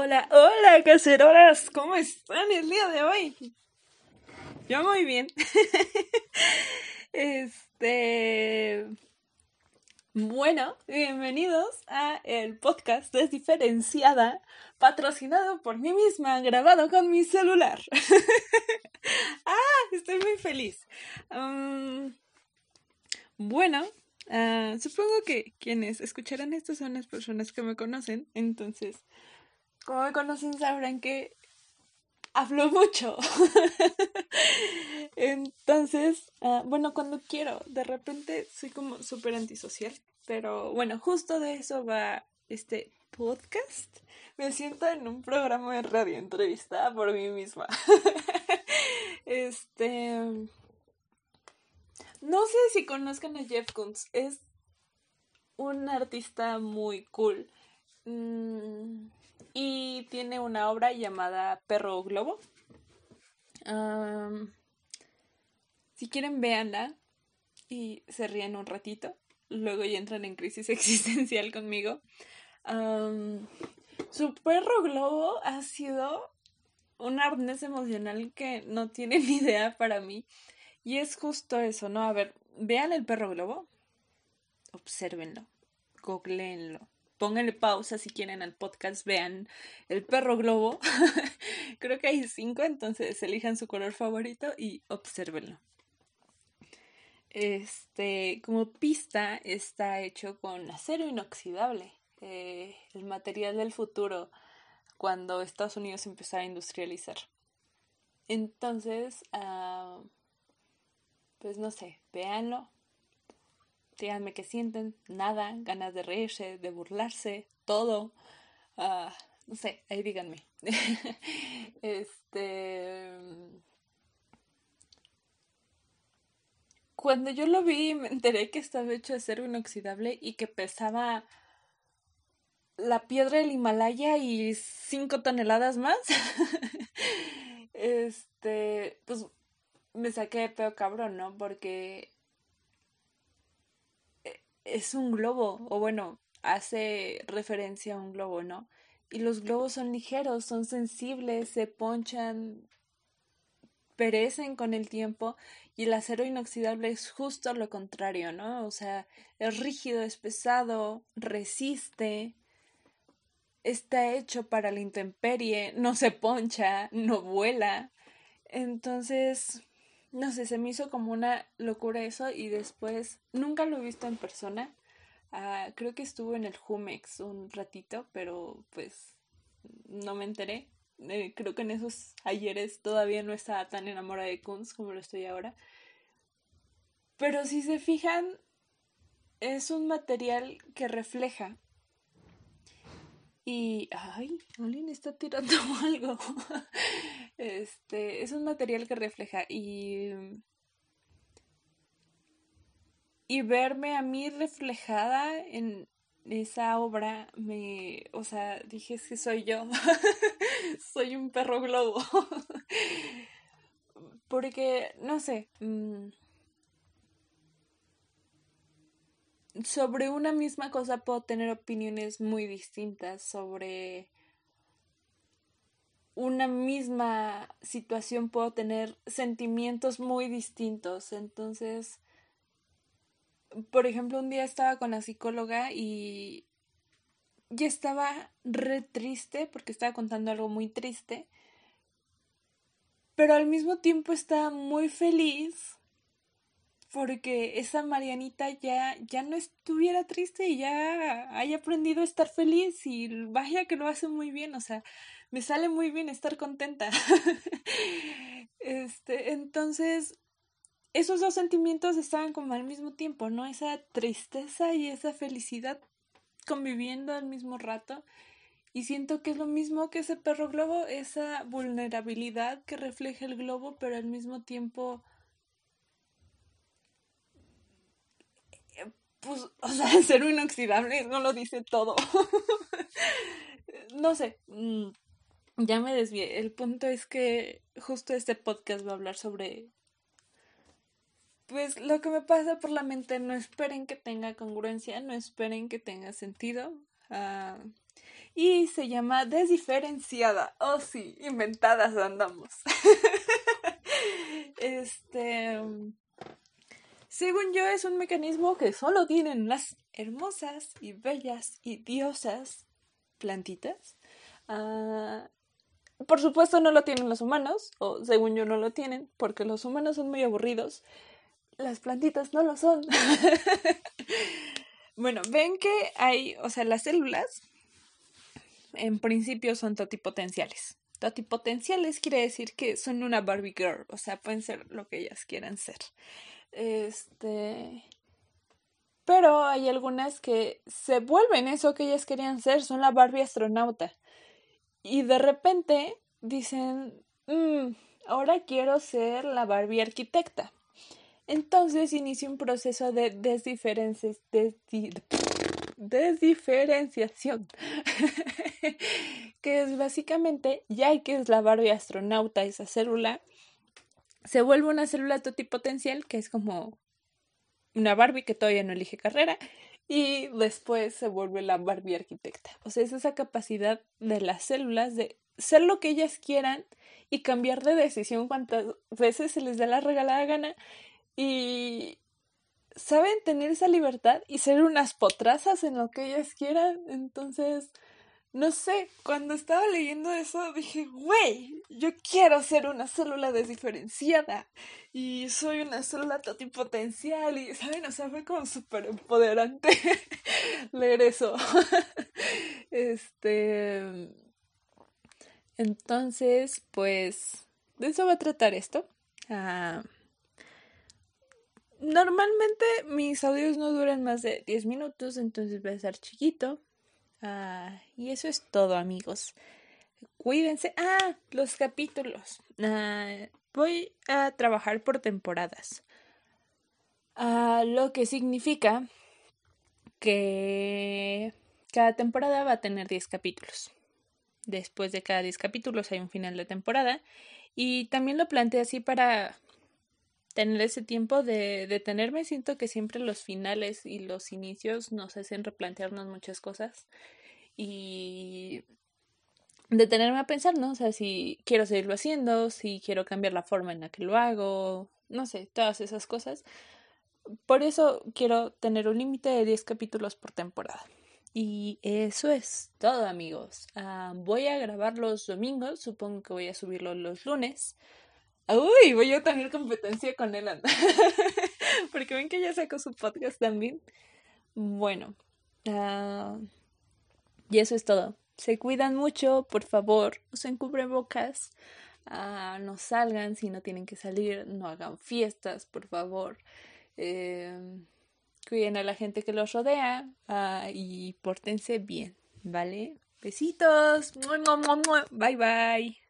Hola, hola, cacerolas, ¿cómo están el día de hoy? Yo muy bien. este. Bueno, bienvenidos a el podcast Desdiferenciada, patrocinado por mí misma, grabado con mi celular. ah, estoy muy feliz. bueno, ah, supongo que quienes escucharán esto son las personas que me conocen, entonces como me conocen sabrán que hablo mucho. Entonces, ah, bueno, cuando quiero, de repente soy como súper antisocial, pero bueno, justo de eso va este podcast. Me siento en un programa de radio entrevistada por mí misma. este... No sé si conozcan a Jeff Koons, es un artista muy cool. Mm, y tiene una obra llamada Perro Globo. si quieren, véanla y se ríen un ratito. Luego ya entran en crisis existencial conmigo. su perro globo ha sido un arnés emocional que no tiene ni idea para mí. Y es justo eso, ¿no? A ver, vean el perro globo, obsérvenlo, googleenlo, pónganle pausa si quieren al podcast, vean El perro globo. Creo que hay cinco, entonces elijan su color favorito y observenlo. Este, como pista, está hecho con acero inoxidable, eh, el material del futuro cuando Estados Unidos empezara a industrializar. Entonces, ah, pues no sé, véanlo, díganme qué sienten, nada, ganas de reírse, de burlarse, todo. Ah, no sé, ahí díganme. este. Cuando yo lo vi, me enteré que estaba hecho de acero inoxidable y que pesaba la piedra del Himalaya y cinco toneladas más. este, pues me saqué de peor cabrón, ¿no? Porque es un globo, o bueno, hace referencia a un globo, ¿no? Y los globos son ligeros, son sensibles, se ponchan, perecen con el tiempo y el acero inoxidable es justo lo contrario, ¿no? O sea, es rígido, es pesado, resiste, está hecho para la intemperie, no se poncha, no vuela. Entonces, no sé, se me hizo como una locura eso y después nunca lo he visto en persona. Ah, creo que estuvo en el Jumex un ratito, pero pues no me enteré. Eh, creo que en esos ayeres todavía no estaba tan enamorada de Kunz como lo estoy ahora. Pero si se fijan, es un material que refleja. Y, ay, alguien está tirando algo. Este, es un material que refleja y y verme a mí reflejada en esa obra me, o sea, dije es que soy yo. soy un perro globo. Porque no sé, mm, sobre una misma cosa puedo tener opiniones muy distintas sobre una misma situación puedo tener sentimientos muy distintos. Entonces, por ejemplo, un día estaba con la psicóloga y ya estaba re triste porque estaba contando algo muy triste, pero al mismo tiempo estaba muy feliz porque esa Marianita ya, ya no estuviera triste y ya haya aprendido a estar feliz y vaya que lo hace muy bien, o sea, me sale muy bien estar contenta. este, entonces, esos dos sentimientos estaban como al mismo tiempo, ¿no? Esa tristeza y esa felicidad conviviendo al mismo rato. Y siento que es lo mismo que ese perro globo, esa vulnerabilidad que refleja el globo, pero al mismo tiempo... Pues, o sea, ser inoxidable no lo dice todo. no sé. Mm, ya me desvié. El punto es que justo este podcast va a hablar sobre pues lo que me pasa por la mente, no esperen que tenga congruencia, no esperen que tenga sentido. Ah, y se llama desdiferenciada. Oh sí, inventadas andamos. este, según yo es un mecanismo que solo tienen las hermosas y bellas y diosas plantitas. Ah, por supuesto no lo tienen los humanos, o según yo no lo tienen, porque los humanos son muy aburridos. Las plantitas no lo son. bueno, ven que hay, o sea, las células en principio son totipotenciales. Totipotenciales quiere decir que son una Barbie girl, o sea, pueden ser lo que ellas quieran ser. Este. Pero hay algunas que se vuelven eso que ellas querían ser, son la Barbie astronauta. Y de repente dicen, mm, ahora quiero ser la Barbie arquitecta. Entonces inicia un proceso de desdiferenciación, que es básicamente, ya que es la Barbie astronauta, esa célula, se vuelve una célula totipotencial, que es como una Barbie que todavía no elige carrera, y después se vuelve la Barbie arquitecta. O sea, es esa capacidad de las células de ser lo que ellas quieran y cambiar de decisión cuantas veces se les da la regalada gana y saben tener esa libertad y ser unas potrazas en lo que ellas quieran. Entonces, no sé, cuando estaba leyendo eso dije, güey, yo quiero ser una célula desdiferenciada y soy una célula totipotencial y, ¿saben? O sea, fue como súper empoderante leer eso. este... Entonces, pues, de eso va a tratar esto. Ah, normalmente mis audios no duran más de 10 minutos, entonces va a estar chiquito. Ah, y eso es todo, amigos. Cuídense. Ah, los capítulos. Ah, voy a trabajar por temporadas. Ah, lo que significa que cada temporada va a tener 10 capítulos. Después de cada 10 capítulos hay un final de temporada. Y también lo planteé así para tener ese tiempo de detenerme. Siento que siempre los finales y los inicios nos hacen replantearnos muchas cosas y detenerme a pensar, ¿no? O sea, si quiero seguirlo haciendo, si quiero cambiar la forma en la que lo hago, no sé, todas esas cosas. Por eso quiero tener un límite de 10 capítulos por temporada. Y eso es todo, amigos. Ah, voy a grabar los domingos, supongo que voy a subirlo los lunes. Uy, voy a tener competencia con él. Porque ven que ya sacó su podcast también. Bueno. Uh, y eso es todo. Se cuidan mucho, por favor. Usen cubrebocas. Uh, no salgan si no tienen que salir. No hagan fiestas, por favor. Eh, cuiden a la gente que los rodea. Uh, y pórtense bien, ¿vale? Besitos. Bye bye.